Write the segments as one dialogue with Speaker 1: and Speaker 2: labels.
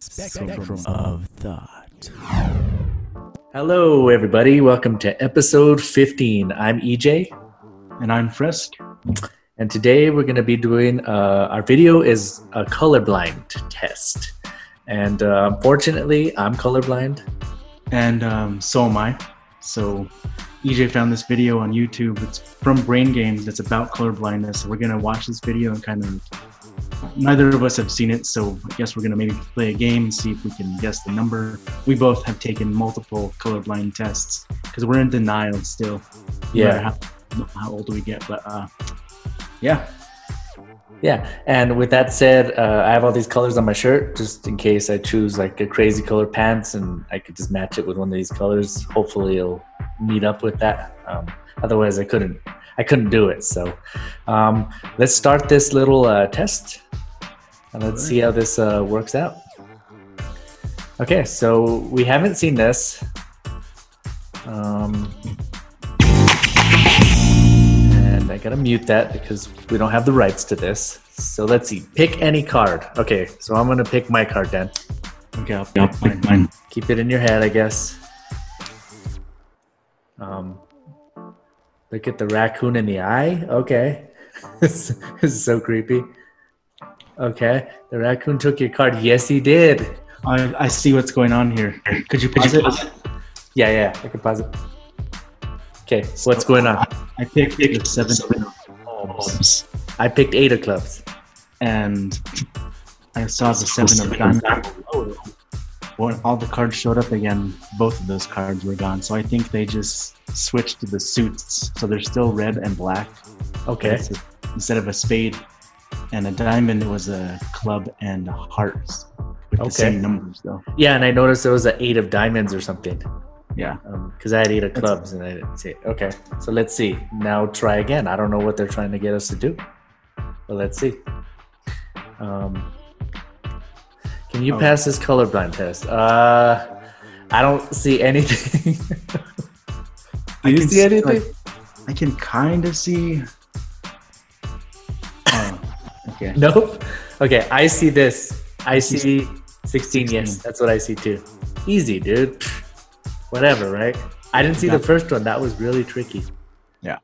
Speaker 1: Spectrum of Thought.
Speaker 2: Hello, everybody. Welcome to episode 15. I'm EJ,
Speaker 3: And I'm Frisk.
Speaker 2: and today we're going to be doing uh, our video is a colorblind test. And uh, unfortunately, I'm colorblind.
Speaker 3: And um, so am I. So EJ found this video on YouTube. It's from Brain Games. It's about colorblindness. We're going to watch this video and kind of. Neither of us have seen it, so I guess we're going to maybe play a game and see if we can guess the number. We both have taken multiple colorblind tests because we're in denial still.
Speaker 2: Yeah.
Speaker 3: How, how old do we get. But uh, yeah.
Speaker 2: Yeah. And with that said, uh, I have all these colors on my shirt just in case I choose like a crazy color pants and I could just match it with one of these colors. Hopefully, it'll meet up with that. Um, otherwise, I couldn't. I couldn't do it. So, um, let's start this little uh, test, and let's see how this uh, works out. Okay, so we haven't seen this. Um, and I gotta mute that because we don't have the rights to this. So let's see. Pick any card. Okay, so I'm gonna pick my card then.
Speaker 3: Okay, I'll pick mine. mine.
Speaker 2: Keep it in your head, I guess. Um, look at the raccoon in the eye. Okay, this is so creepy. Okay, the raccoon took your card. Yes, he did.
Speaker 3: I, I see what's going on here. Could you pause it?
Speaker 2: Yeah, yeah, I can pause it. Okay, what's going on?
Speaker 3: I picked the seven of clubs,
Speaker 2: I picked eight of clubs.
Speaker 3: and I saw the seven of diamonds. When all the cards showed up again, both of those cards were gone. So I think they just switched to the suits. So they're still red and black.
Speaker 2: Okay,
Speaker 3: instead of a spade and a diamond, was a club and hearts with
Speaker 2: Okay.
Speaker 3: the same numbers, though.
Speaker 2: yeah, and I noticed there was an eight of diamonds or something.
Speaker 3: Yeah.
Speaker 2: because I had eight of clubs and I didn't see it. Okay, so let's see. Now try again. I don't know what they're trying to get us to do, but let's see. Um, can you
Speaker 3: Oh.
Speaker 2: pass this colorblind test? Uh, I don't see anything. do you see, anything?
Speaker 3: like- I can kind of see. Okay.
Speaker 2: nope. Okay, I see this. I see 16, Yes, that's what I see too. Easy, dude. Whatever, right? I didn't see the first one. That was really tricky.
Speaker 3: Yeah.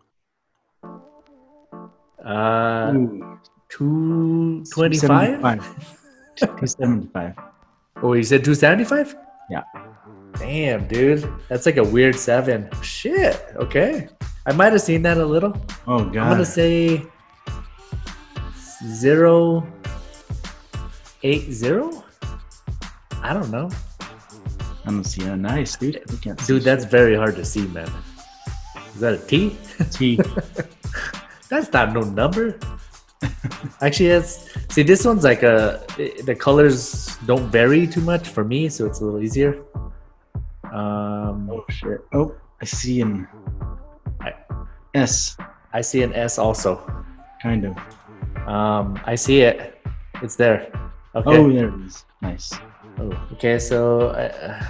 Speaker 2: Uh,
Speaker 3: Ooh,
Speaker 2: 225?
Speaker 3: 275.
Speaker 2: Oh, you said 275?
Speaker 3: Yeah.
Speaker 2: Damn, dude. That's like a weird seven. Shit. Okay. I might have seen that a little.
Speaker 3: Oh, God.
Speaker 2: I'm going to say zero eight zero. I don't know.
Speaker 3: I don't see a nice, dude. I can't see
Speaker 2: Dude, that's very hard to see, man. Is that a T?
Speaker 3: T.
Speaker 2: That's not no number. Actually, it's see this one's like a the colors don't vary too much for me, so it's a little easier. Um,
Speaker 3: Oh, shit. Oh, I see an
Speaker 2: I-
Speaker 3: S,
Speaker 2: I see an S also.
Speaker 3: kind of.
Speaker 2: Um, I see it. It's there. Okay.
Speaker 3: Oh, there it is. Nice.
Speaker 2: Oh, okay. So uh,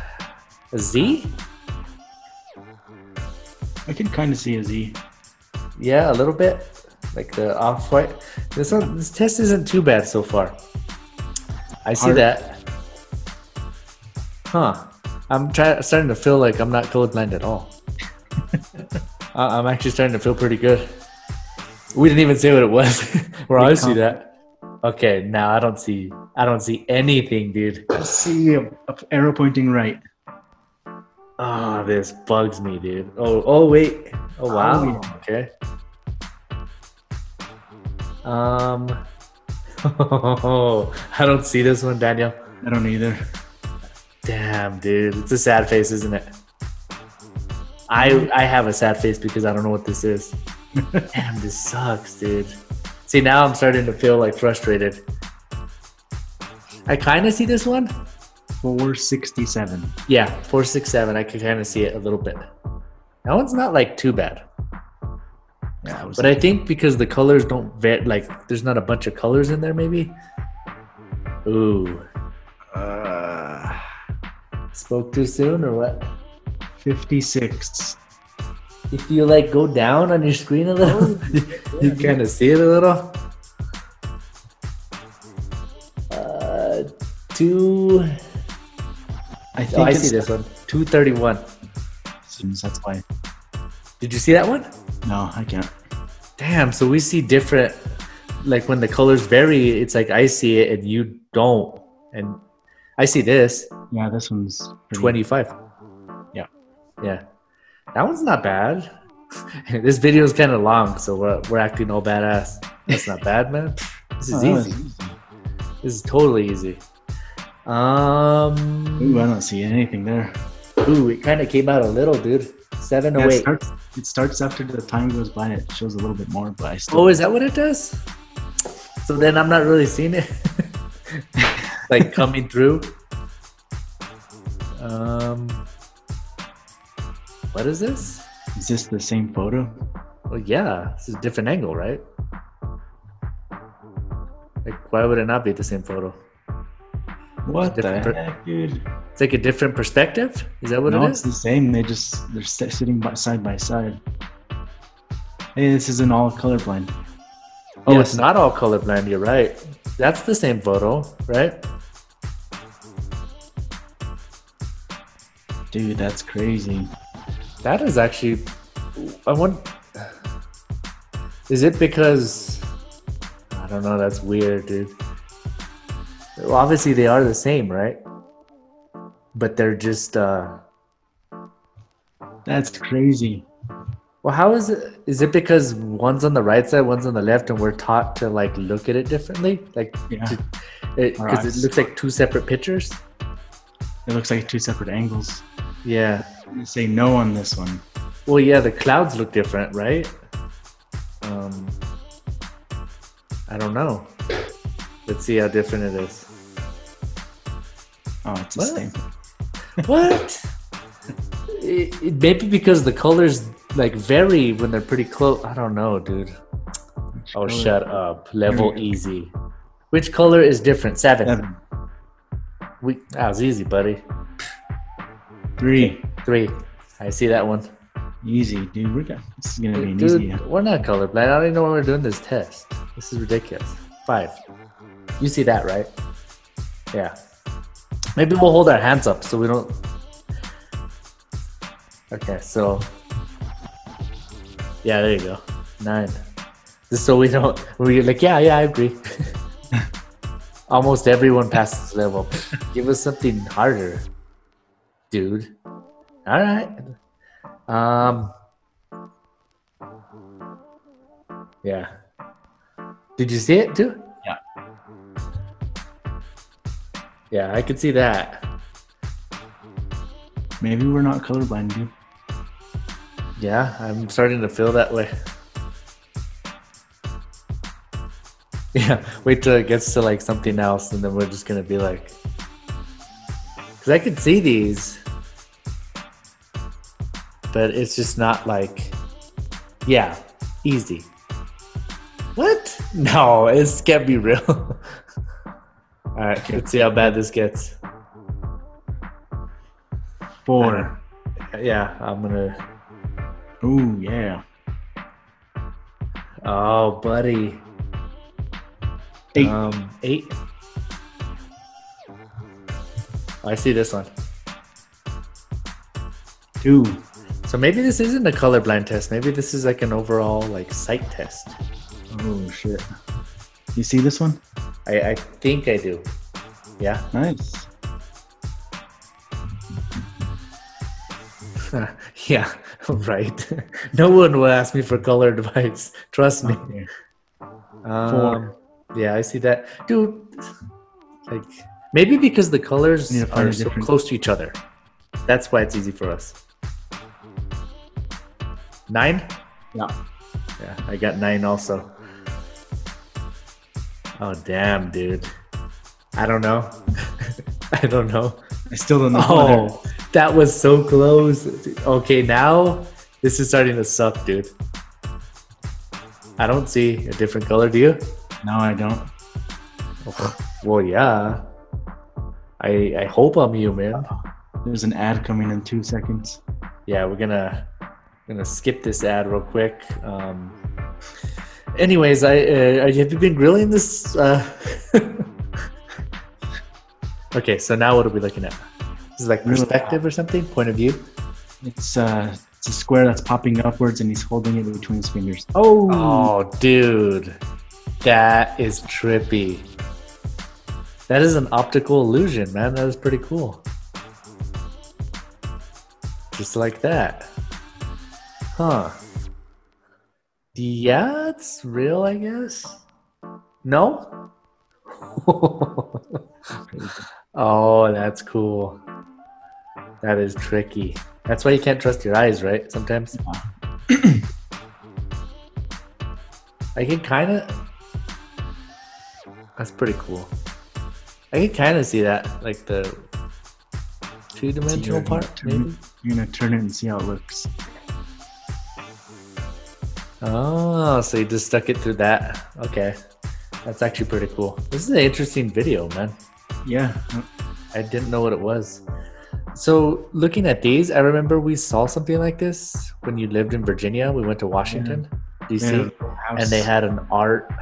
Speaker 2: a Z?
Speaker 3: I can kind of see a Z.
Speaker 2: Yeah, a little bit. Like the off white. This one, this test isn't too bad so far. I see that. Huh. I'm try- starting to feel like I'm not colorblind at all. I'm actually starting to feel pretty good. We didn't even say what it was. Where I see that. Okay, now I don't see. I don't see anything, dude.
Speaker 3: I see a, a arrow pointing right.
Speaker 2: Oh, this bugs me, dude. Oh, oh wait. Oh wow.
Speaker 3: Oh.
Speaker 2: Okay. Um. I don't see this one, Daniel.
Speaker 3: I don't either.
Speaker 2: Damn, dude. It's a sad face, isn't it? I I have a sad face because I don't know what this is. Damn, this sucks, dude. See, now I'm starting to feel like frustrated. I kind of see this one.
Speaker 3: 467.
Speaker 2: Yeah, four six seven. I can kind of see it a little bit. That one's not like too bad,
Speaker 3: Yeah, I
Speaker 2: but I think because the colors don't vet, like there's not a bunch of colors in there, maybe. Ooh,
Speaker 3: uh,
Speaker 2: spoke too soon or what?
Speaker 3: 56.
Speaker 2: If you like go down on your screen a little, you kind of see it a little. Uh, two.
Speaker 3: I think
Speaker 2: Oh, I see this one. Two thirty-one.
Speaker 3: Seems that's why.
Speaker 2: Did you see that one?
Speaker 3: No, I can't.
Speaker 2: Damn. So we see different. Like when the colors vary, it's like I see it and you don't, and I see this
Speaker 3: Yeah, this one's pretty,
Speaker 2: twenty-five.
Speaker 3: Yeah.
Speaker 2: Yeah. That one's not bad. this video is kind of long, so we're we're acting all badass. That's not bad, man. This
Speaker 3: Oh,
Speaker 2: is
Speaker 3: was
Speaker 2: easy. This is totally easy. Um.
Speaker 3: Ooh, I don't see anything there.
Speaker 2: Ooh, it kind of came out a little, dude. Seven
Speaker 3: Yeah,
Speaker 2: oh
Speaker 3: it, starts, it starts after the time goes by. It shows a little bit more, but I still.
Speaker 2: Oh, is that what it does? So then I'm not really seeing it, like coming through. Um. What is this?
Speaker 3: Is this the same photo?
Speaker 2: Well, yeah, this is a different angle, right? Like, why would it not be the same photo?
Speaker 3: What the heck, dude?
Speaker 2: It's like a different perspective. Is that what it is?
Speaker 3: no, it's the same. They just they're sit- sitting by, side by side. Hey, this isn't all colorblind.
Speaker 2: Oh, it's not all colorblind. You're right. That's the same photo, right?
Speaker 3: dude. That's crazy.
Speaker 2: That is actually. I want. Is it because? I don't know. That's weird, dude. Well, obviously they are the same, right? But they're just. uh
Speaker 3: That's crazy.
Speaker 2: Well, how is it? Is it because one's on the right side, one's on the left, and we're taught to like look at it differently? Like,
Speaker 3: Yeah,
Speaker 2: because it, looks like two separate pictures.
Speaker 3: it looks like two separate angles.
Speaker 2: Yeah.
Speaker 3: You say no on this one.
Speaker 2: Well, yeah, the clouds look different, right? Um, I don't know. Let's see how different it is.
Speaker 3: Oh, it's the
Speaker 2: What?
Speaker 3: same.
Speaker 2: What? it, it, maybe because the colors like vary when they're pretty close. I don't know, dude. Oh, shut up. Level easy. Which color is different? Seven.
Speaker 3: Seven,
Speaker 2: We that was easy, buddy.
Speaker 3: three,
Speaker 2: Three. I see that one.
Speaker 3: easy, dude. We're gonna, this is gonna be an
Speaker 2: Dude,
Speaker 3: easy.
Speaker 2: we're not colorblind. I don't even know why we're doing this test. This is ridiculous. Five. You see that, right? Yeah. Maybe we'll hold our hands up so we don't. Okay, so. Yeah, there you go. Nine. Just so we don't. We're like, yeah, yeah, I agree. Almost everyone passes level. Give us something harder, dude. All right. Um. Yeah. Did you see it too?
Speaker 3: Yeah.
Speaker 2: Yeah, I could see that.
Speaker 3: Maybe we're not colorblind, dude.
Speaker 2: Yeah, I'm starting to feel that way. Yeah, wait till it gets to like something else, and then we're just gonna be like, because I could see these, but it's just not like, yeah, easy. What? No, it's can't be real. All right, let's see how bad this gets.
Speaker 3: Four.
Speaker 2: Yeah, I'm gonna.
Speaker 3: Ooh, yeah.
Speaker 2: Oh, buddy.
Speaker 3: Eight.
Speaker 2: Um, eight. I see this one.
Speaker 3: Two.
Speaker 2: So maybe this isn't a colorblind test. Maybe this is like an overall like sight test.
Speaker 3: Oh shit. You see this one?
Speaker 2: I, I think I do. Yeah.
Speaker 3: Nice.
Speaker 2: yeah. Right. no one will ask me for color advice. Trust me.
Speaker 3: Okay.
Speaker 2: Um, yeah, I see that, dude. Like maybe because the colors
Speaker 3: We need to find
Speaker 2: are so close to each other. That's why it's easy for us. Nine.
Speaker 3: Yeah.
Speaker 2: Yeah, I got nine also. Oh damn, dude. I don't know. I don't know.
Speaker 3: I still don't know.
Speaker 2: Oh, that was so close. Okay, now this is starting to suck, dude. I don't see a different color. Do you?
Speaker 3: No, I don't.
Speaker 2: Oh, well, yeah. I I hope I'm you, man.
Speaker 3: There's an ad coming in two seconds.
Speaker 2: Yeah, we're gonna gonna skip this ad real quick. Um, anyways, I uh, have you been grilling this? Uh, Okay, so now what are we looking at? This is like perspective or something, point of view.
Speaker 3: It's uh, it's a square that's popping upwards, and he's holding it between his fingers. Oh,
Speaker 2: Oh, dude, that is trippy. That is an optical illusion, man. That is pretty cool. Just like that. Huh. Yeah, it's real, I guess. No? oh, that's cool. That is tricky. That's why you can't trust your eyes, right? Sometimes. I can kind of. That's pretty cool. I can kind of see that, like the two-dimensional part,
Speaker 3: turning-
Speaker 2: maybe.
Speaker 3: you're gonna turn it and see how it looks.
Speaker 2: Oh, so you just stuck it through that. Okay, that's actually pretty cool. This is an interesting video, man.
Speaker 3: Yeah,
Speaker 2: I didn't know what it was. So, looking at these, I remember we saw something like this when you lived in Virginia. We went to Washington, D.C.
Speaker 3: yeah,
Speaker 2: and they had an art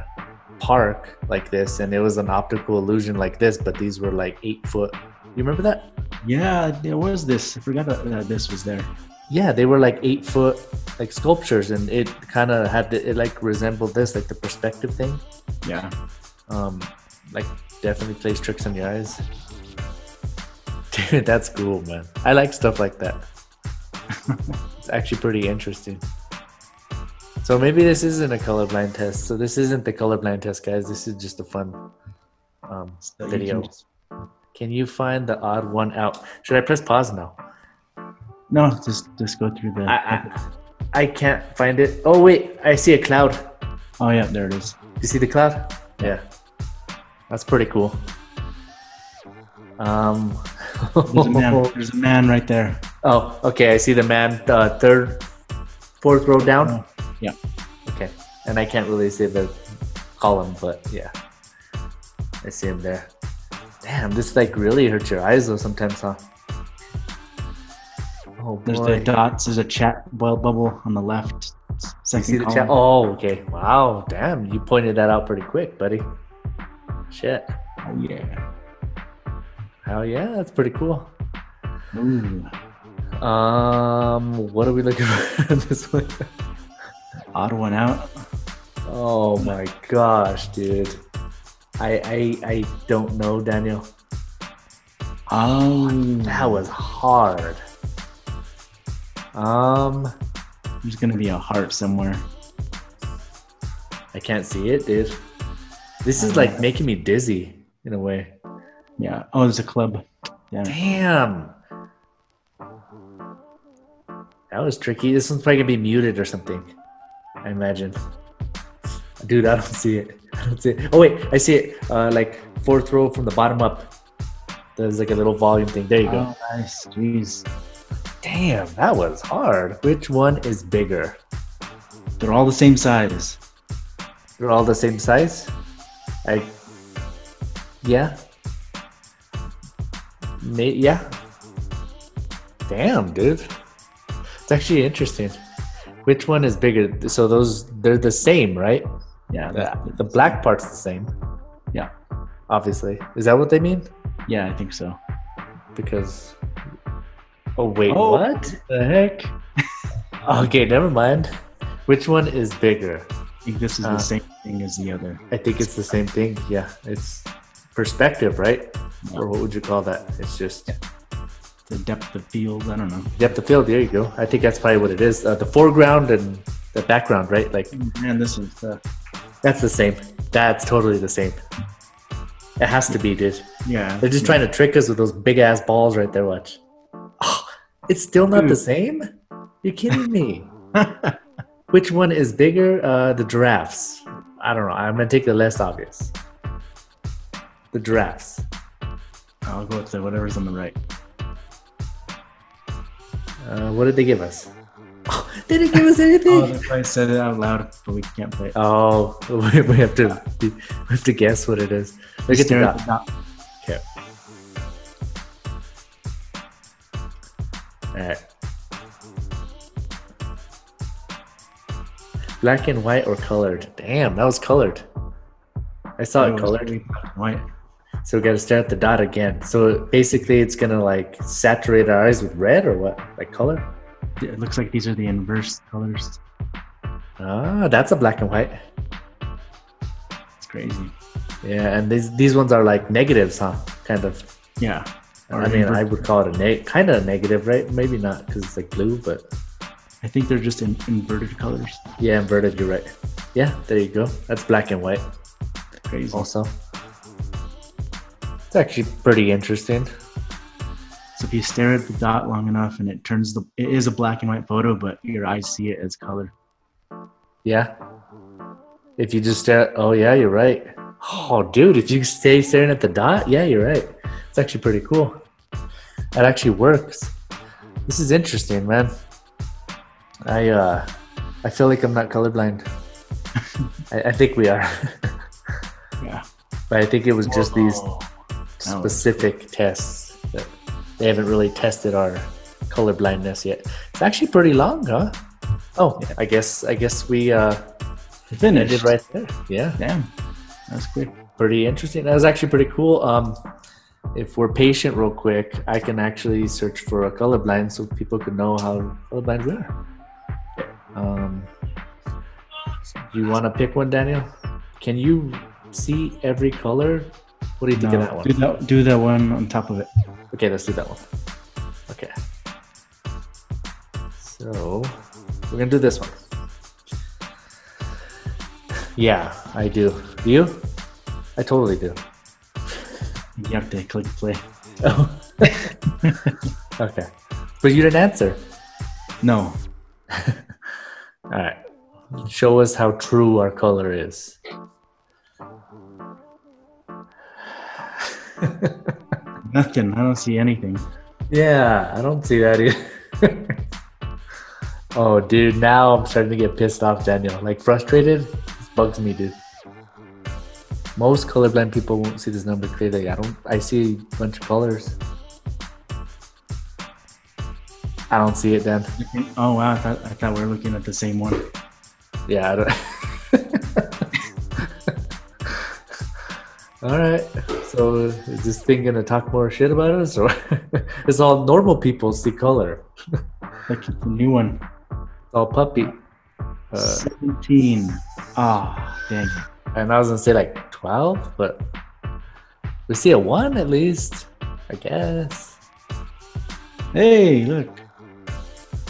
Speaker 2: park like this and it was an optical illusion like this but these were like eight foot you remember that
Speaker 3: Yeah, there was this. I forgot that, that this was there.
Speaker 2: Yeah they were like eight foot like sculptures and it kind of had the, it like resembled this like the perspective thing.
Speaker 3: Yeah,
Speaker 2: um like definitely plays tricks on your eyes. Dude that's cool man. I like stuff like that. It's actually pretty interesting. So maybe this isn't a colorblind test. So this isn't the colorblind test guys. This is just a fun um,
Speaker 3: So you can
Speaker 2: video.
Speaker 3: just-
Speaker 2: can you find the odd one out? Should i press pause now
Speaker 3: no, just just go through the.
Speaker 2: I, I, I can't find it oh wait i see a cloud
Speaker 3: oh yeah, there it is.
Speaker 2: you see the cloud yeah that's pretty cool um
Speaker 3: There's a man. There's a man right there.
Speaker 2: Oh, okay. I see the man, uh, third, fourth row down.
Speaker 3: Oh, yeah.
Speaker 2: Okay, and I can't really see the column, but yeah, I see him there. Damn, this like really hurts your eyes though sometimes, huh? Oh
Speaker 3: There's
Speaker 2: boy.
Speaker 3: the dots. There's a chat bubble on the left.
Speaker 2: you
Speaker 3: Second
Speaker 2: see the chat? Oh, okay. Wow, damn, you pointed that out pretty quick, buddy. Shit.
Speaker 3: Oh yeah.
Speaker 2: Hell yeah, that's pretty cool.
Speaker 3: Ooh,
Speaker 2: Um, what are we looking for this one?
Speaker 3: odd one out.
Speaker 2: Oh my gosh, dude. I I I don't know, Daniel.
Speaker 3: Oh,
Speaker 2: That was hard. Um,
Speaker 3: There's gonna be a heart somewhere.
Speaker 2: I can't see it, dude. This is like making me dizzy in a way.
Speaker 3: Yeah. Oh, there's a club. Damn.
Speaker 2: Damn. That was tricky. This one's probably gonna be muted or something. I imagine. Dude, I don't see it. I don't see it. Oh wait, I see it. Uh, like fourth row from the bottom up. There's like a little volume thing. There you go.
Speaker 3: Oh, nice. Jeez.
Speaker 2: Damn, that was hard. Which one is bigger?
Speaker 3: They're all the same size.
Speaker 2: They're all the same size? I. Yeah. May, yeah. Damn, dude. It's actually interesting. Which one is bigger? So those they're the same, right?
Speaker 3: Yeah.
Speaker 2: The, the black part's the same.
Speaker 3: Yeah.
Speaker 2: Obviously. Is that what they mean?
Speaker 3: Yeah, I think so.
Speaker 2: Because. Oh wait,
Speaker 3: Oh.
Speaker 2: what?
Speaker 3: The heck?
Speaker 2: Okay, never mind. Which one is bigger?
Speaker 3: I think this is
Speaker 2: Uh,
Speaker 3: the same thing as the other.
Speaker 2: I think it's the same thing. Yeah, it's perspective, right?
Speaker 3: Yeah.
Speaker 2: Or what would you call that? It's just
Speaker 3: The depth of field. I don't know.
Speaker 2: depth of field. There you go. I think that's probably what it is. Uh, the foreground and the background, right? Like
Speaker 3: Man, this is the.
Speaker 2: that's the same. That's totally the same. It has to be, dude.
Speaker 3: Yeah.
Speaker 2: They're just trying to trick us with those big ass balls right there. Watch. Oh, it's still not the same. You're kidding me. Which one is bigger? Uh, the giraffes. I don't know. I'm gonna take the less obvious. The giraffes.
Speaker 3: I'll go with the whatever's on the right.
Speaker 2: Uh, what did they give us? they didn't give us anything.
Speaker 3: Oh, I said it out loud, but we can't play it.
Speaker 2: Oh, we we have to we have to guess what it is. Look at the dot.
Speaker 3: The
Speaker 2: Alright. Black and white or colored? Damn, that was colored. I saw it
Speaker 3: was
Speaker 2: colored.
Speaker 3: really black and White.
Speaker 2: So we got to stare at the dot again. So basically, it's gonna like saturate our eyes with red or what? Like color?
Speaker 3: It looks like these are the inverse colors.
Speaker 2: Ah, that's a black and white.
Speaker 3: It's crazy.
Speaker 2: Yeah, and these these ones are like negatives, huh? Kind of.
Speaker 3: Yeah. Or
Speaker 2: I mean, I would call it a neg- kind of a negative, right? Maybe not because it's like blue, but
Speaker 3: I think they're just in inverted colors.
Speaker 2: yeah, inverted. You're right. Yeah, there you go. That's black and white.
Speaker 3: Crazy.
Speaker 2: Also, it's actually pretty interesting.
Speaker 3: So if you stare at the dot long enough and it turns the it is a black and white photo, but your eyes see it as color.
Speaker 2: Yeah. If you just stare, oh yeah, you're right. Oh, dude, if you stay staring at the dot, yeah, you're right. It's actually pretty cool. That actually works. This is interesting, man. I uh, I feel like I'm not colorblind. I, I think we are,
Speaker 3: Yeah.
Speaker 2: but I think it was just these.
Speaker 3: That was-
Speaker 2: specific tests that they haven't really tested our colorblindness yet. It's actually pretty long, huh? Oh,
Speaker 3: Yeah.
Speaker 2: I guess I guess we uh
Speaker 3: Finished.
Speaker 2: right there. Yeah,
Speaker 3: Damn. That's quick.
Speaker 2: pretty interesting. That was actually pretty cool. Um, if we're patient, real quick, I can actually search for a colorblind so people could know how colorblind we are. Um, you want to pick one, Daniel? Can you see every color? What do you think of that one?
Speaker 3: do that do that one on top of it.
Speaker 2: Okay, let's do that one. Okay. So we're gonna do this one. Yeah, I do. You? I totally do.
Speaker 3: You have to click play.
Speaker 2: Oh. okay. But you didn't answer.
Speaker 3: No.
Speaker 2: All right. Show us how true our color is.
Speaker 3: Nothing. I don't see anything.
Speaker 2: Yeah, I don't see that either. oh, dude, now I'm starting to get pissed off, Daniel. Like frustrated. This bugs me, dude. Most colorblind people won't see this number clearly. I don't. I see a bunch of colors. I don't see it, then.
Speaker 3: Oh wow, I thought I thought we were looking at the same one.
Speaker 2: Yeah, I don't. All right. So is this thing gonna talk more shit about us, or it's all normal people see color?
Speaker 3: Look at the new one.
Speaker 2: It's all puppy. Uh,
Speaker 3: 17. Ah, dang.
Speaker 2: And I was gonna say like twelve, but we see a one at least, I guess.
Speaker 3: Hey, look.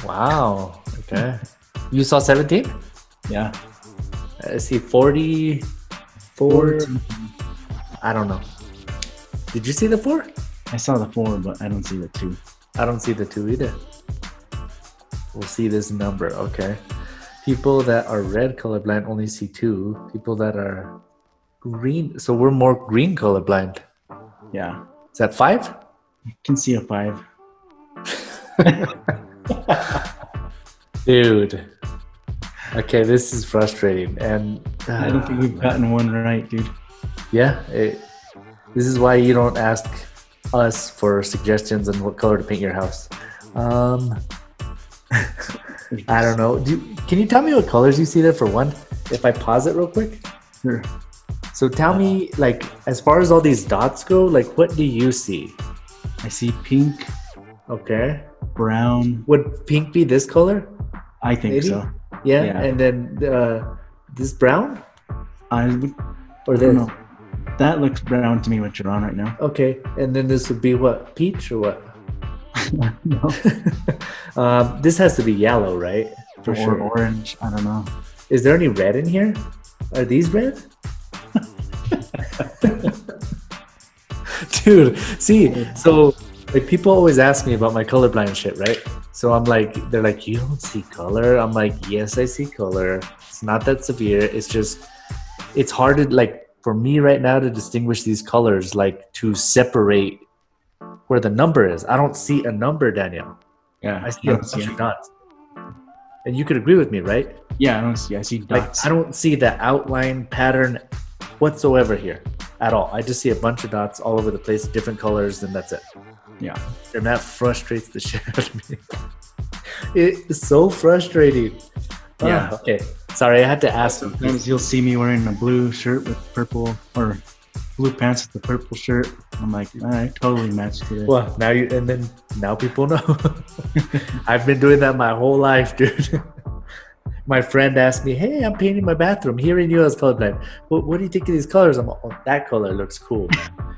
Speaker 2: Wow. Okay. you saw seventeen?
Speaker 3: Yeah.
Speaker 2: I see forty. Four. I don't know. Did you see the four?
Speaker 3: I saw the four, but I don't see the two.
Speaker 2: I don't see the two either. We'll see this number. Okay. People that are red colorblind only see two. People that are green. So we're more green colorblind.
Speaker 3: Yeah.
Speaker 2: Is that five?
Speaker 3: I can see a five.
Speaker 2: Dude. Okay, this is frustrating. And
Speaker 3: I don't think we've gotten one right, dude.
Speaker 2: yeah, it, this is why you don't ask us for suggestions on what color to paint your house. Um, I don't know. Do, can you tell me what colors you see there for one? If I pause it real quick.
Speaker 3: Sure.
Speaker 2: So tell me, like, as far as all these dots go, like, what do you see?
Speaker 3: I see pink,
Speaker 2: Okay.
Speaker 3: brown.
Speaker 2: Would pink be this color?
Speaker 3: I think
Speaker 2: Maybe?
Speaker 3: so.
Speaker 2: Yeah.
Speaker 3: Yeah.
Speaker 2: And then uh, this brown
Speaker 3: I would,
Speaker 2: or
Speaker 3: I
Speaker 2: this?
Speaker 3: don't know. That looks brown to me, what you're on right now.
Speaker 2: Okay. And then this would be what? Peach or what?
Speaker 3: No.
Speaker 2: um, this has to be yellow, right? For
Speaker 3: or
Speaker 2: sure.
Speaker 3: orange. I don't know.
Speaker 2: Is there any red in here? Are these red? Dude, see, so like people always ask me about my colorblind shit, right? So I'm like, they're like, you don't see color. I'm like, yes, I see color. It's not that severe. It's just, it's hard to like for me right now to distinguish these colors, like to separate where the number is. I don't see a number, Daniel.
Speaker 3: Yeah.
Speaker 2: I see
Speaker 3: I
Speaker 2: a bunch
Speaker 3: see
Speaker 2: of dots. And you could agree with me, right?
Speaker 3: Yeah, I don't see. I see
Speaker 2: Like
Speaker 3: dots.
Speaker 2: I don't see the outline pattern whatsoever here at all. I just see a bunch of dots all over the place, different colors, and that's it.
Speaker 3: Yeah.
Speaker 2: And that frustrates the shit out of me. It is so frustrating.
Speaker 3: Yeah.
Speaker 2: Ah, okay. Sorry, I had to ask.
Speaker 3: Sometimes you'll see me wearing a blue shirt with purple or blue pants with the purple shirt. I'm like, I totally matched it.
Speaker 2: Well, now you and then now people know. I've been doing that my whole life, dude. my friend asked me, "Hey, I'm painting my bathroom. here in as colorblind, what, what do you think of these colors?" I'm, like, oh, that color looks cool.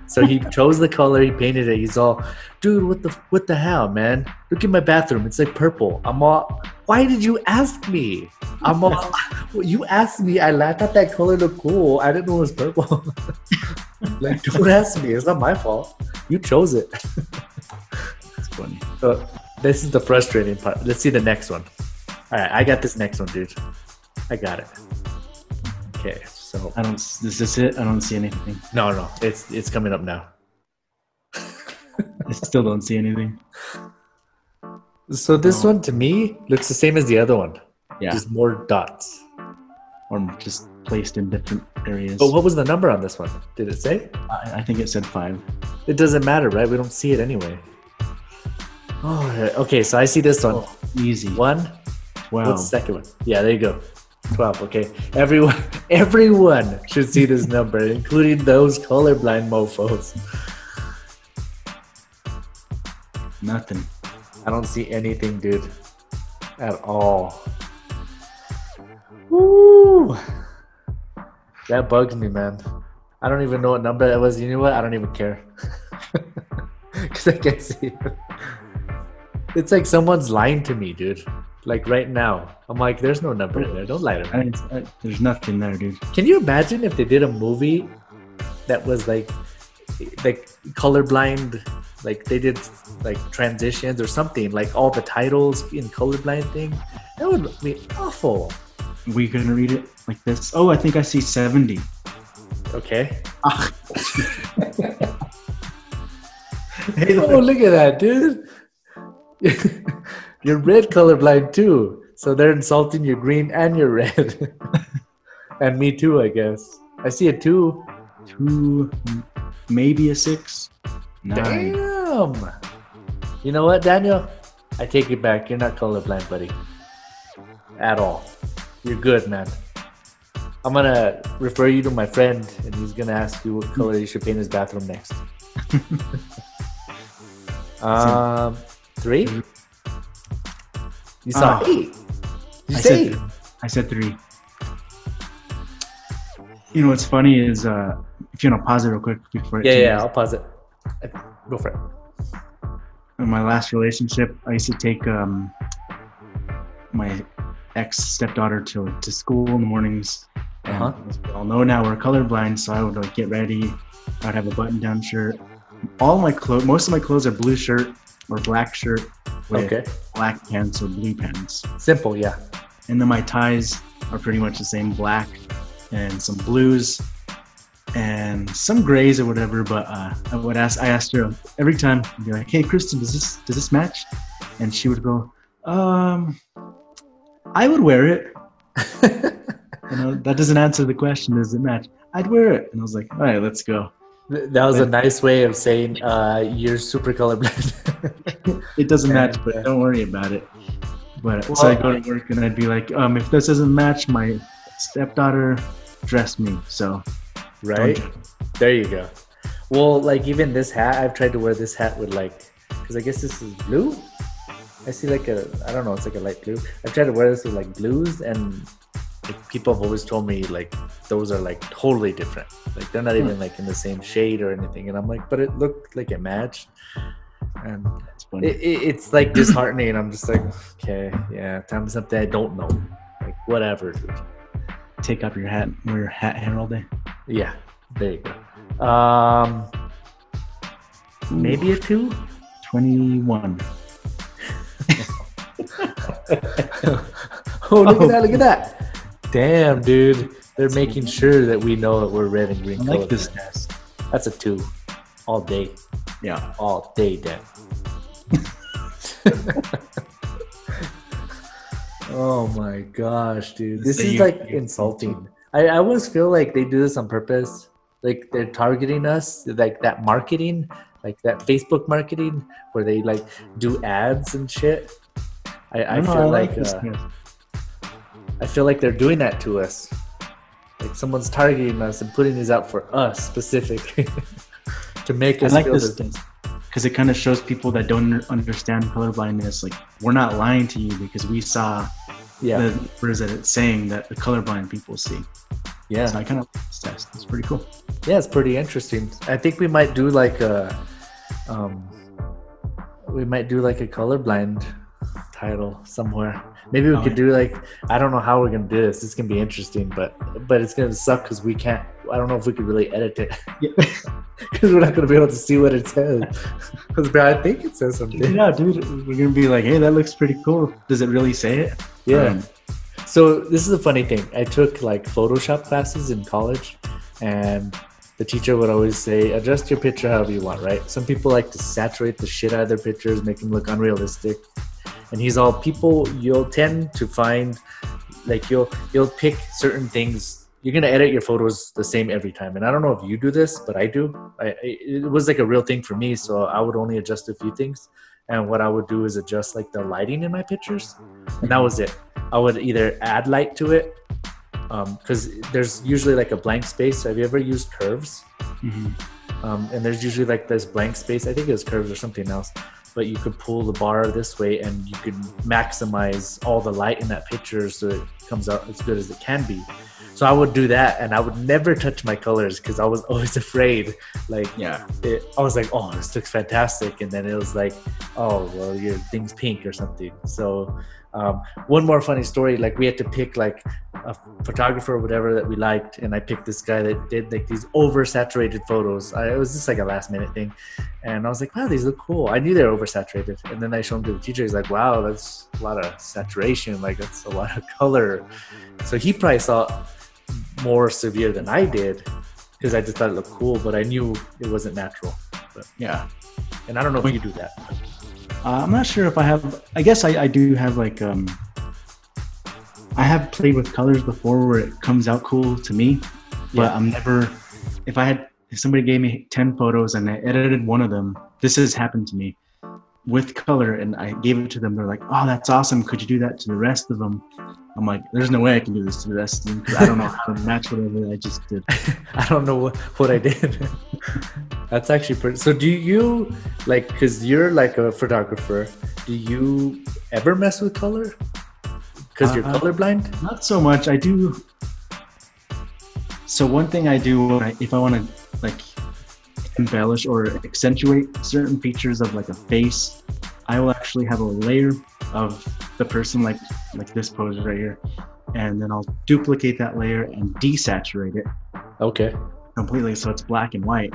Speaker 2: So he chose the color, he painted it. He's all, "Dude, what the what the hell, man? Look at my bathroom. It's like purple." I'm all, "Why did you ask me?" I'm all, "You asked me. I, thought that color looked cool. I didn't know it was purple." like, don't ask me. It's not my fault. You chose it.
Speaker 3: It's funny.
Speaker 2: So this is the frustrating part. Let's see the next one. All right, I got this next one, dude. I got it. Okay, so
Speaker 3: I don't. Is this it? I don't see anything.
Speaker 2: no, no, it's it's coming up now.
Speaker 3: I still don't see anything.
Speaker 2: So this
Speaker 3: Oh.
Speaker 2: one to me looks the same as the other one,
Speaker 3: Yeah,
Speaker 2: just more dots.
Speaker 3: or just placed in different areas.
Speaker 2: But what was the number on this one? Did it say?
Speaker 3: I, I think it said five.
Speaker 2: It doesn't matter, right? We don't see it anyway. Oh, okay. So I see this one.
Speaker 3: Oh, easy.
Speaker 2: One.
Speaker 3: Wow.
Speaker 2: What's the second one? Yeah, there you go. Twelve. Okay. Everyone, everyone should see this number, including those colorblind mofo's.
Speaker 3: Nothing.
Speaker 2: I don't see anything, dude, at all. Woo! That bugs me, man. I don't even know what number that was. You know what? I don't even care. Because I can't see it. It's like someone's lying to me, dude. Like right now. I'm like, there's no number in there. Don't lie to me.
Speaker 3: I, there's nothing there, dude.
Speaker 2: Can you imagine if they did a movie that was like like colorblind like they did like transitions or something like all the titles in colorblind thing that would be awful
Speaker 3: We gonna read it like this? Oh, I think I see seventy.
Speaker 2: okay
Speaker 3: Ah.
Speaker 2: oh look at that dude you're red colorblind too so they're insulting your green and your red and me too i guess i see a two
Speaker 3: Two, maybe a six. Nine.
Speaker 2: Damn. You know what, Daniel? I take it back. You're not colorblind, buddy. At all. You're good, man. I'm gonna refer you to my friend, and he's gonna ask you what color you should paint his bathroom next. um, three. You saw
Speaker 3: Ah.
Speaker 2: eight. You
Speaker 3: I said, I said three. You know what's funny is uh, if you want to pause it real quick before it
Speaker 2: yeah, yeah. I'll pause it. Go for it.
Speaker 3: in my last relationship, I used to take um, my ex stepdaughter to to school in the mornings. And
Speaker 2: Uh-huh.
Speaker 3: as we all know now we're colorblind, so I would like get ready. I'd have a button-down shirt. All my clothes, most of my clothes are blue shirt or black shirt with
Speaker 2: Okay.
Speaker 3: black pants or blue pants,
Speaker 2: Simple. Yeah.
Speaker 3: and then my ties are pretty much the same black and some blues and some grays or whatever. But uh, I would ask, I asked her every time, I'd be like, "Hey, Kristen, does this does this match?" And she would go, "Um, I would wear it." You know, that doesn't answer the question. Does it match? I'd wear it. And I was like, "All right, let's go."
Speaker 2: Th- That was a nice way of saying uh, you're super colorblind.
Speaker 3: It doesn't match, but don't worry about it. But so I'd go to work and I'd be like, um, if this doesn't match, my stepdaughter dressed me. So
Speaker 2: right? There you go. Well, like even this hat, I've tried to wear this hat with like, because I guess this is blue. I see like a, I don't know, it's like a light blue. I've tried to wear this with like blues, and like, people have always told me like those are like totally different. Like they're not even like in the same shade or anything. And I'm like, but it looked like it matched. And it, it, it's like disheartening. I'm just like, okay, yeah, tell me something I don't know. Like whatever.
Speaker 3: Take off your hat, wear your hat hair all day.
Speaker 2: Yeah, there you go. Um, maybe a two.
Speaker 3: 21.
Speaker 2: oh, look at that! Look at that! Damn, dude, they're making sure that we know that we're red and green.
Speaker 3: I like this test.
Speaker 2: That's a two, all day,
Speaker 3: Yeah.
Speaker 2: all day, Dan. oh my gosh, dude, this is like insulting. I, I always feel like they do this on purpose. Like they're targeting us, like that marketing, like that Facebook marketing, where they like do ads and shit. I, I
Speaker 3: don't know,
Speaker 2: feel like,
Speaker 3: this
Speaker 2: uh. I feel like they're doing that to us. Like someone's targeting us and putting these out for us specifically to make
Speaker 3: I
Speaker 2: us
Speaker 3: like
Speaker 2: feel
Speaker 3: this because it kind of shows people that don't under- understand colorblindness. Like we're not lying to you because we saw
Speaker 2: Yeah,
Speaker 3: the that it's saying that the colorblind people see.
Speaker 2: yeah.
Speaker 3: So I kind of like this test. It's pretty cool.
Speaker 2: Yeah, it's pretty interesting. I think we might do like a, um, we might do like a colorblind title somewhere. Maybe we
Speaker 3: Oh,
Speaker 2: could
Speaker 3: yeah.
Speaker 2: do like I don't know how we're gonna do this. It's gonna be interesting, but but it's gonna suck because we can't. I don't know if we could really edit it because we're not gonna be able to see what it says. Because I think it says something.
Speaker 3: yeah, dude, we're gonna be like, hey, that looks pretty cool. Does it really say it?
Speaker 2: Yeah.
Speaker 3: Um,
Speaker 2: So this is a funny thing. I took like Photoshop classes in college, and the teacher would always say, "Adjust your picture however you want." Right? Some people like to saturate the shit out of their pictures, make them look unrealistic. And he's all people. You'll tend to find like you'll you'll pick certain things. You're gonna edit your photos the same every time. And I don't know if you do this, but I do. I, it was like a real thing for me. So I would only adjust a few things. And what I would do is adjust like the lighting in my pictures, and that was it. I would either add light to it because there's usually like a blank space. Have you ever used curves?
Speaker 3: mhm.
Speaker 2: Um, and there's usually like this blank space. I think it was curves or something else. But you could pull the bar this way and you can maximize all the light in that picture so it comes out as good as it can be. So I would do that and I would never touch my colors because I was always afraid. Like,
Speaker 3: Yeah.
Speaker 2: it, I was like, oh, this looks fantastic. And then it was like, oh, well, your thing's pink or something. So, um, one more funny story like, we had to pick like a photographer or whatever that we liked. And I picked this guy that did like these oversaturated photos. I, it was just like a last minute thing. And I was like, wow, these look cool. I knew they were oversaturated. And then I showed him to the teacher. He's like, wow, that's a lot of saturation. Like, that's a lot of color. So he probably saw more severe than I did because I just thought it looked cool, but I knew it wasn't natural.
Speaker 3: Yeah.
Speaker 2: And I don't know if you do that.
Speaker 3: Uh, I'm not sure if I have. I guess I, I do have like um. I have played with colors before where it comes out cool to me, but
Speaker 2: Yeah.
Speaker 3: I'm never. If I had, if somebody gave me ten photos and I edited one of them, this has happened to me with color, and I gave it to them. They're like, "Oh, that's awesome! Could you do that to the rest of them?" I'm like, "There's no way I can do this to the rest of them I don't know how to match whatever I just did."
Speaker 2: I don't know what, what I did. That's actually pretty. So, do you like, because you're like a photographer, do you ever mess with color? Because you're
Speaker 3: Uh,
Speaker 2: colorblind?
Speaker 3: Not so much. I do. So one thing I do when I, if I want to like embellish or accentuate certain features of like a face, I will actually have a layer of the person like like this pose right here, and then I'll duplicate that layer and desaturate it
Speaker 2: Okay.
Speaker 3: completely so it's black and white,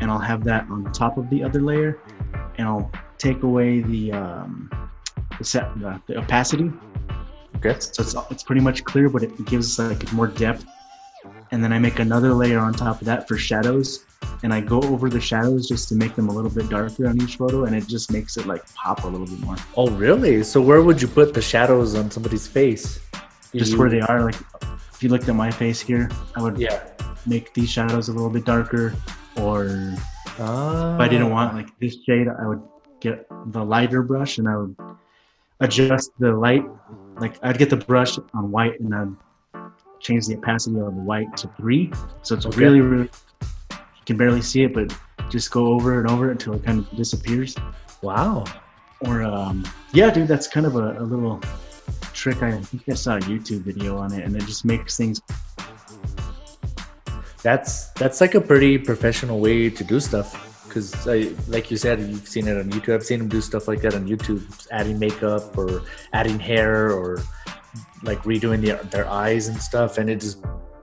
Speaker 3: and I'll have that on top of the other layer, and I'll take away the um, the, set, the, the opacity
Speaker 2: Okay.
Speaker 3: so it's, it's pretty much clear, but it gives like more depth. And then I make another layer on top of that for shadows, and I go over the shadows just to make them a little bit darker on each photo, and it just makes it like pop a little bit more.
Speaker 2: Oh, really? So, where would you put the shadows on somebody's face?
Speaker 3: Just
Speaker 2: you-
Speaker 3: where they are. Like if you looked at my face here, I would
Speaker 2: Yeah.
Speaker 3: make these shadows a little bit darker, or if
Speaker 2: Ah.
Speaker 3: I didn't want like this shade, I would get the lighter brush and I would adjust the light. Like I'd get the brush on white and I'd change the opacity of the white to three. So it's
Speaker 2: Okay.
Speaker 3: really, really, can barely see it, but just go over and over until it kind of disappears.
Speaker 2: Wow.
Speaker 3: Or, um, yeah, dude, that's kind of a, a little trick. I think I saw a YouTube video on it and it just makes things,
Speaker 2: That's that's like a pretty professional way to do stuff. Because, like you said, you've seen it on YouTube. I've seen them do stuff like that on YouTube, adding makeup or adding hair or like redoing the, their eyes and stuff, and it just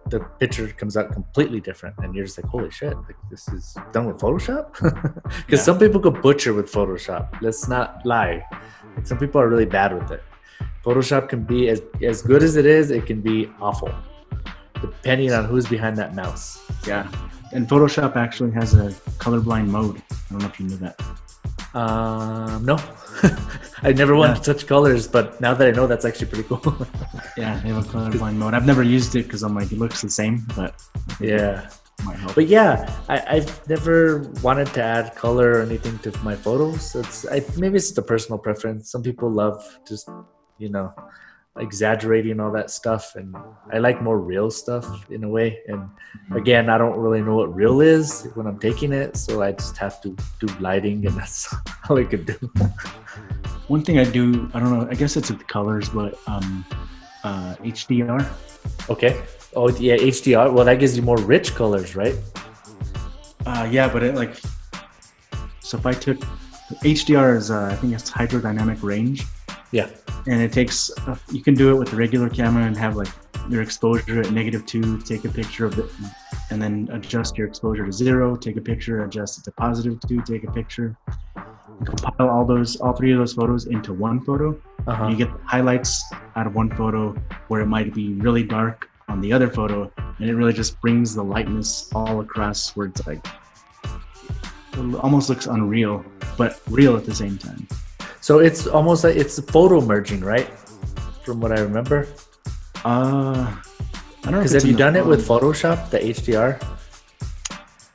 Speaker 2: the picture comes out completely different, and you're just like, holy shit, like this is done with Photoshop. Because
Speaker 3: Yeah.
Speaker 2: some people could butcher with Photoshop. Let's not lie. Like some people are really bad with it. Photoshop can be as as good as it is. It can be awful, depending on who's behind that mouse.
Speaker 3: yeah. And Photoshop actually has a colorblind mode. I don't know if you knew that.
Speaker 2: Um, no, I never wanted
Speaker 3: Yeah.
Speaker 2: to touch colors, but now that I know, that's actually pretty cool.
Speaker 3: Yeah, they have a colorblind mode. I've never used it because I'm like, it looks the same, but
Speaker 2: yeah,
Speaker 3: might help.
Speaker 2: but yeah, I, I've never wanted to add color or anything to my photos. It's I, maybe it's just a personal preference. Some people love just you know exaggerating all that stuff and I like more real stuff in a way and again I don't really know what real is when I'm taking it so I just have to do lighting and that's all I could do.
Speaker 3: One thing I do, I don't know, I guess it's the colors, but um, uh, HDR.
Speaker 2: Okay. Oh yeah, HDR. Well that gives you more rich colors, right?
Speaker 3: Uh, yeah, but it like, so if I took HDR is uh, I think it's hydrodynamic range.
Speaker 2: Yeah.
Speaker 3: And it takes uh, you can do it with the regular camera and have like your exposure at negative two, take a picture of it, and then adjust your exposure to zero, take a picture, adjust it to positive two, take a picture. Compile all those, all three of those photos into one photo.
Speaker 2: Uh-huh.
Speaker 3: You get highlights out of one photo where it might be really dark on the other photo, and it really just brings the lightness all across where it's like it almost looks unreal, but real at the same time.
Speaker 2: So it's almost like it's photo merging, right? From what I remember.
Speaker 3: Uh, I don't know.
Speaker 2: Because have you done it with. Photoshop, the HDR?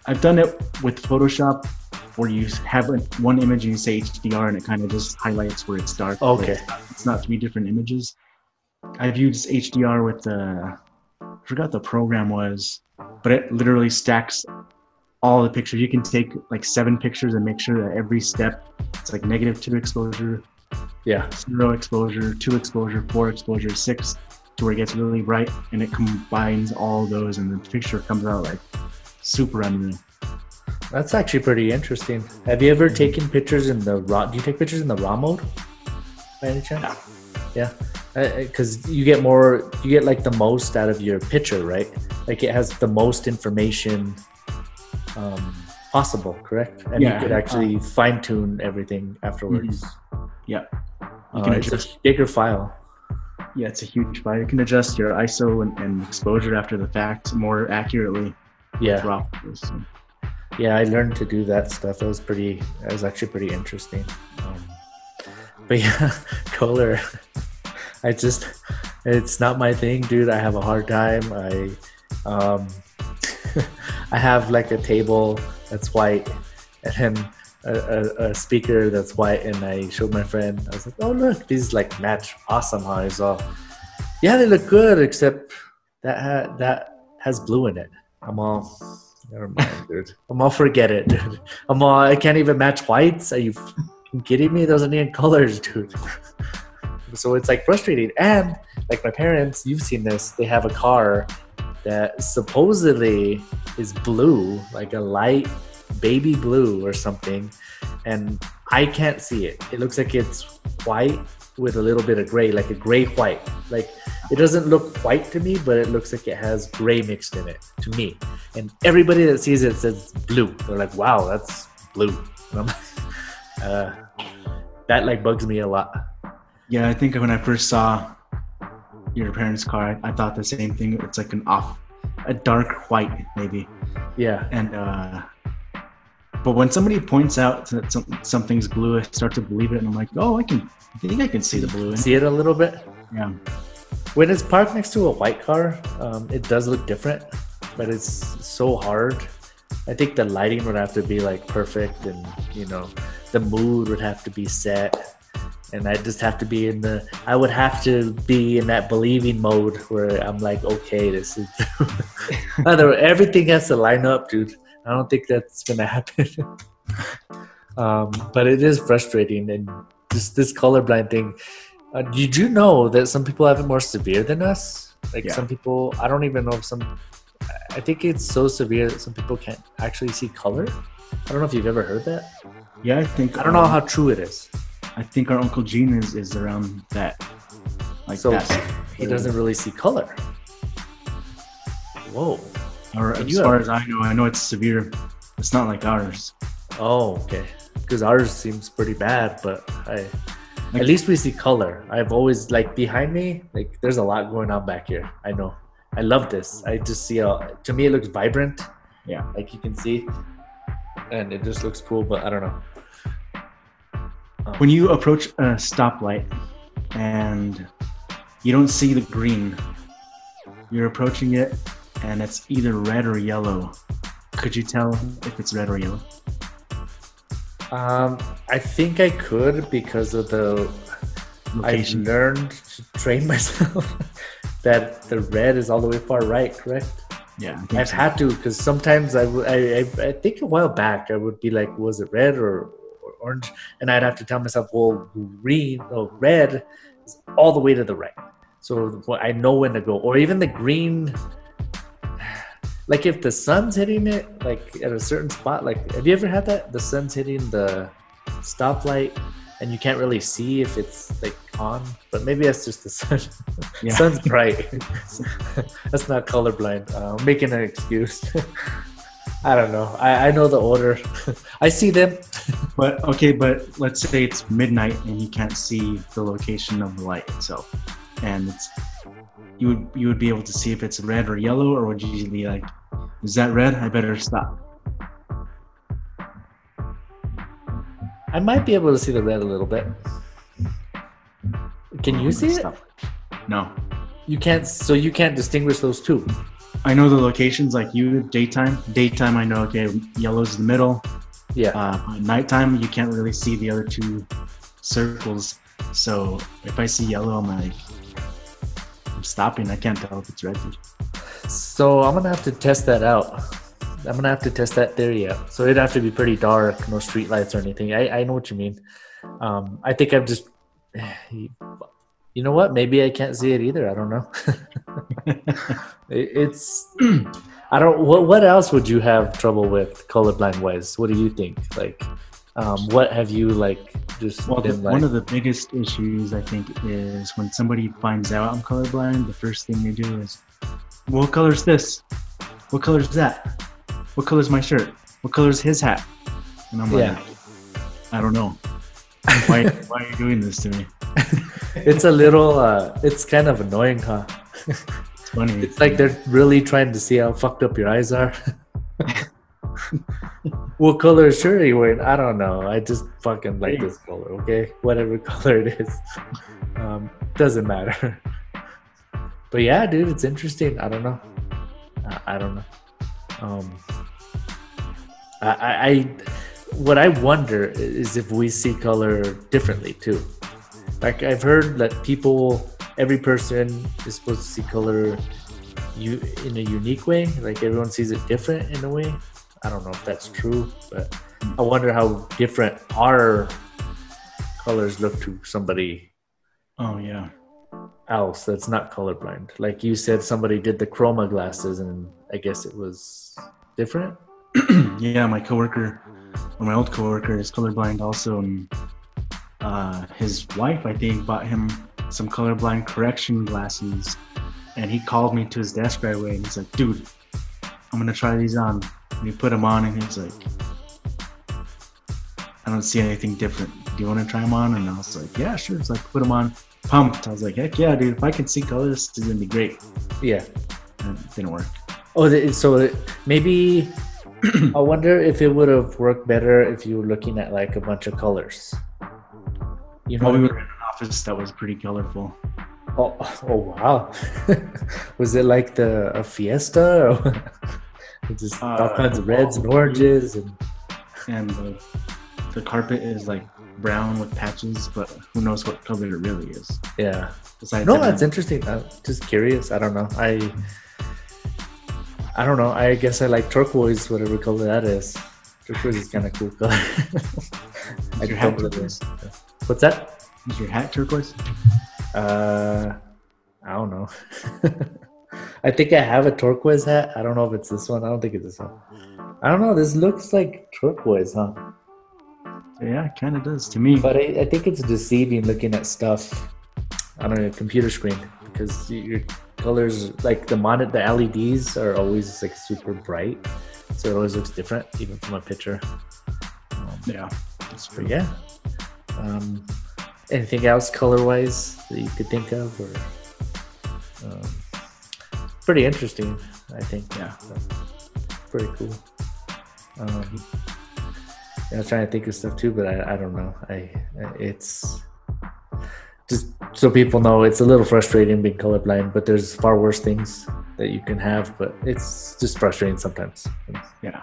Speaker 3: I've done it with Photoshop, where you have one image and you say HDR, and it kind of just highlights where it's dark.
Speaker 2: Okay.
Speaker 3: It's not, it's not three different images. I've used HDR with the, I forgot the program was, but it literally stacks all the pictures. You can take like seven pictures and make sure that every step it's like negative two exposure,
Speaker 2: Yeah.
Speaker 3: zero exposure, two exposure, four exposure, six, to where it gets really bright, and it combines all those, and the picture comes out like super unreal.
Speaker 2: That's actually pretty interesting. Have you ever taken pictures in the raw? Do you take pictures in the raw mode? By any chance? Yeah. Because uh, uh, you get more, you get like the most out of your picture, right? Like it has the most information um, possible, correct? And
Speaker 3: Yeah,
Speaker 2: you could actually fine tune everything afterwards.
Speaker 3: Yeah. You
Speaker 2: Uh,
Speaker 3: can
Speaker 2: it's
Speaker 3: adjust.
Speaker 2: a bigger file.
Speaker 3: Yeah, it's a huge file. You can adjust your ISO and, and exposure after the fact more accurately.
Speaker 2: Yeah.
Speaker 3: raw photos, so.
Speaker 2: Yeah, I learned to do that stuff. That was pretty. That was actually pretty interesting. Um, but yeah, color. I just, it's not my thing, dude. I have a hard time. I, um, I have like a table that's white, and then a, a, a speaker that's white. And I showed my friend. I was like, "Oh look, these like match awesome." How he's all, yeah, they look good, except that ha- that has blue in it. I'm all, never mind, dude. I'm all forget it, dude. I'm all, I can't even match whites. Are you kidding me? Those are neon colors, dude. so it's like frustrating. And like my parents, you've seen this. They have a car that supposedly is blue, like a light baby blue or something, and I can't see it. It looks like it's white with a little bit of gray, like a gray white. Like it doesn't look white to me, but it looks like it has gray mixed in it to me. And everybody that sees it says blue. They're like, "Wow, that's blue." Uh, that like bugs me a lot.
Speaker 3: Yeah, I think when I first saw your parents' car, I, I thought the same thing. It's like an off, a dark white maybe,
Speaker 2: Yeah,
Speaker 3: and uh, but when somebody points out that some, something's blue, I start to believe it, and I'm like, oh, I can, I think I can see the blue. In
Speaker 2: see it a little bit.
Speaker 3: Yeah,
Speaker 2: When it's parked next to a white car, um, it does look different, but it's so hard. I think the lighting would have to be like perfect, and you know, the mood would have to be set, and I just have to be in the. I would have to be in that believing mode where I'm like, okay, this is. Other everything has to line up, dude. I don't think that's gonna happen. um, but it is frustrating, and just this colorblind thing. Uh, did you know that some people have it more severe than us? Like
Speaker 3: Yeah.
Speaker 2: some people, I don't even know if some. I think it's so severe that some people can't actually see color. I don't know if you've ever heard that.
Speaker 3: yeah. I think
Speaker 2: I don't know
Speaker 3: um,
Speaker 2: how true it is.
Speaker 3: I think our uncle Gene is is around that. Like
Speaker 2: So
Speaker 3: that.
Speaker 2: he doesn't really see color. Whoa.
Speaker 3: Or as far
Speaker 2: have-
Speaker 3: as I know, I know it's severe. It's not like ours.
Speaker 2: Oh, okay. Because ours seems pretty bad, but I.
Speaker 3: Like-
Speaker 2: At least we see color. I've always like behind me, like there's a lot going on back here. I know. I love this. I just see a. To me, it looks vibrant.
Speaker 3: Yeah.
Speaker 2: Like you can see, and it just looks cool. But I don't know. Um,
Speaker 3: When you approach a stoplight and you don't see the green, you're approaching it and it's either red or yellow. Could you tell if it's red or yellow?
Speaker 2: Um, I think I could because of the I've learned to train myself that the red is all the way far right, correct?
Speaker 3: Yeah, I
Speaker 2: I've
Speaker 3: so.
Speaker 2: had to because sometimes I, I, I think a while back I would be like, was it red or orange? And I'd have to tell myself, well, green, no, red is all the way to the right. So I know when to go. Or even the green, like if the sun's hitting it, like at a certain spot, like have you ever had that? The sun's hitting the stoplight and you can't really see if it's like on, but maybe that's just the sun.
Speaker 3: Yeah.
Speaker 2: Sun's bright. that's not colorblind. Uh, I'm making an excuse. I don't know. I, I know the order. I see them.
Speaker 3: But okay, but let's say it's midnight and you can't see the location of the light itself, and it's you would you would be able to see if it's red or yellow, or would you be like, is that red? I better stop.
Speaker 2: I might be able to see the red a little bit. Can oh, you see it?
Speaker 3: No, You
Speaker 2: You can't. So you can't distinguish those two.
Speaker 3: I know the locations like you daytime. Daytime, I know okay, yellow's the middle.
Speaker 2: Yeah.
Speaker 3: Uh, nighttime, you can't really see the other two circles. So if I see yellow, I'm like, I'm stopping. I can't tell if it's red.
Speaker 2: So I'm gonna have to test that out. I'm gonna have to test that theory out. So it'd have to be pretty dark, no street lights or anything. I, I know what you mean. Um, I think I'm just, you know what? Maybe I can't see it either. I don't know. It's, I don't. What what else would you have trouble with colorblind wise? What do you think? Like, um, what have you like just
Speaker 3: Well, the,
Speaker 2: like?
Speaker 3: one of the biggest issues I think is when somebody finds out I'm colorblind, the first thing they do is, "What color is this? What color is that? What color is my shirt? What color is his hat?" And I'm
Speaker 2: Yeah.
Speaker 3: like, "I don't know. Why, why are you doing this to me?"
Speaker 2: it's a little. Uh, it's kind of annoying, huh?
Speaker 3: It's funny.
Speaker 2: It's like they're really trying to see how fucked up your eyes are. what color is shirt are you wearing? I don't know. I just fucking like this color, okay? Whatever color it is. Um, doesn't matter. But yeah, dude, it's interesting. I don't know. I, I don't know. Um, I, I, I, what I wonder is if we see color differently too. Like I've heard that people, every person is supposed to see color you in a unique way. Like everyone sees it different in a way. I don't know if that's true, but I wonder how different our colors look to somebody
Speaker 3: oh yeah,
Speaker 2: else that's not colorblind. Like you said, somebody did the chroma glasses, and I guess it was different.
Speaker 3: yeah. My coworker, or my old coworker, is colorblind also, and uh, his wife, I think, bought him some colorblind correction glasses, and he called me to his desk right away, and he's like, "Dude, I'm gonna try these on." And he put them on, and he's like, "I don't see anything different. Do you want to try them on?" And I was like, "Yeah, sure." It's like, "Put them on." Pumped. I was like, "Heck yeah, dude! If I can see colors, this is gonna be great."
Speaker 2: Yeah.
Speaker 3: And it didn't work.
Speaker 2: Oh, so maybe I wonder if it would have worked better if you were looking at like a bunch of colors. You know,
Speaker 3: Well, we were in an office that was pretty colorful.
Speaker 2: Oh, oh wow! was it like the a fiesta? Or just all
Speaker 3: Uh,
Speaker 2: kinds of reds and oranges and
Speaker 3: and the, the carpet is like brown with patches, but who knows what color it really is.
Speaker 2: yeah.
Speaker 3: Besides
Speaker 2: No,
Speaker 3: that,
Speaker 2: that's interesting. I'm just curious. I don't know. I I don't know. I guess I like turquoise, whatever color that is. Turquoise is kind of cool color. I
Speaker 3: Is your
Speaker 2: don't
Speaker 3: hat
Speaker 2: really-
Speaker 3: turquoise?
Speaker 2: What's that?
Speaker 3: Is your hat turquoise?
Speaker 2: Uh, I don't know. I think I have a turquoise hat. I don't know if it's this one. I don't think it's this one. I don't know. This looks like turquoise, huh?
Speaker 3: Yeah, it kind of does to me.
Speaker 2: But I, I think it's deceiving looking at stuff on a computer screen because your colors, like the monitor, the LEDs are always like super bright, so it always looks different even from a picture. Um,
Speaker 3: yeah, that's
Speaker 2: but yeah. Um, anything else color-wise that you could think of, or um, pretty interesting? I think.
Speaker 3: Yeah.
Speaker 2: Pretty cool. Um, I was trying to think of stuff too, but I, I don't know. I it's just so people know it's a little frustrating being colorblind, but there's far worse things that you can have. But it's just frustrating sometimes.
Speaker 3: Yeah,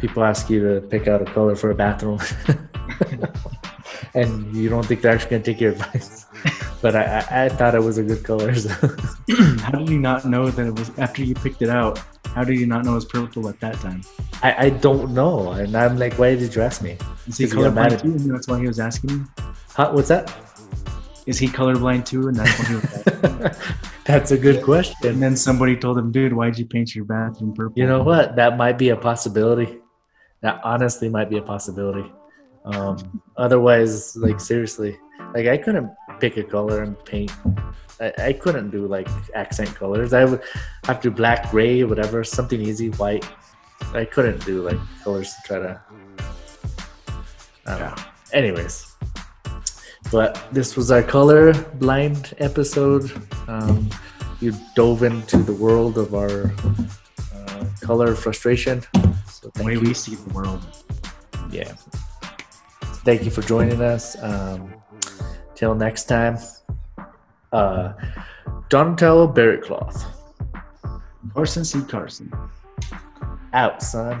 Speaker 2: People ask you to pick out a color for a bathroom, and you don't think they're actually going to take your advice. but I, I, I thought it was a good color. So.
Speaker 3: how did you not know that it was after you picked it out? How did you not know it was purple at that time?
Speaker 2: I, I don't know, and I'm like, why did you ask me?
Speaker 3: Is he
Speaker 2: Because he got mad
Speaker 3: colorblind too? And that's why he was asking me.
Speaker 2: Huh, what's that?
Speaker 3: Is he colorblind too? And that's why he was asking?
Speaker 2: That's a good question.
Speaker 3: And then somebody told him, dude, why'd you paint your bathroom purple?
Speaker 2: You know what? That might be a possibility. That honestly might be a possibility. Um, otherwise, like seriously, like I couldn't pick a color and paint. I, I couldn't do like accent colors. I would have to do black, gray, whatever, something easy, white. I couldn't do like colors to try to. I don't know. Anyways, but this was our color blind episode. Um, you dove into the world of our uh, color frustration. So
Speaker 3: The way
Speaker 2: you.
Speaker 3: we see the world.
Speaker 2: Yeah. Thank you for joining us. Um, till next time, uh, Donatello Barrett Cloth
Speaker 3: Carson C. Carson.
Speaker 2: out, son.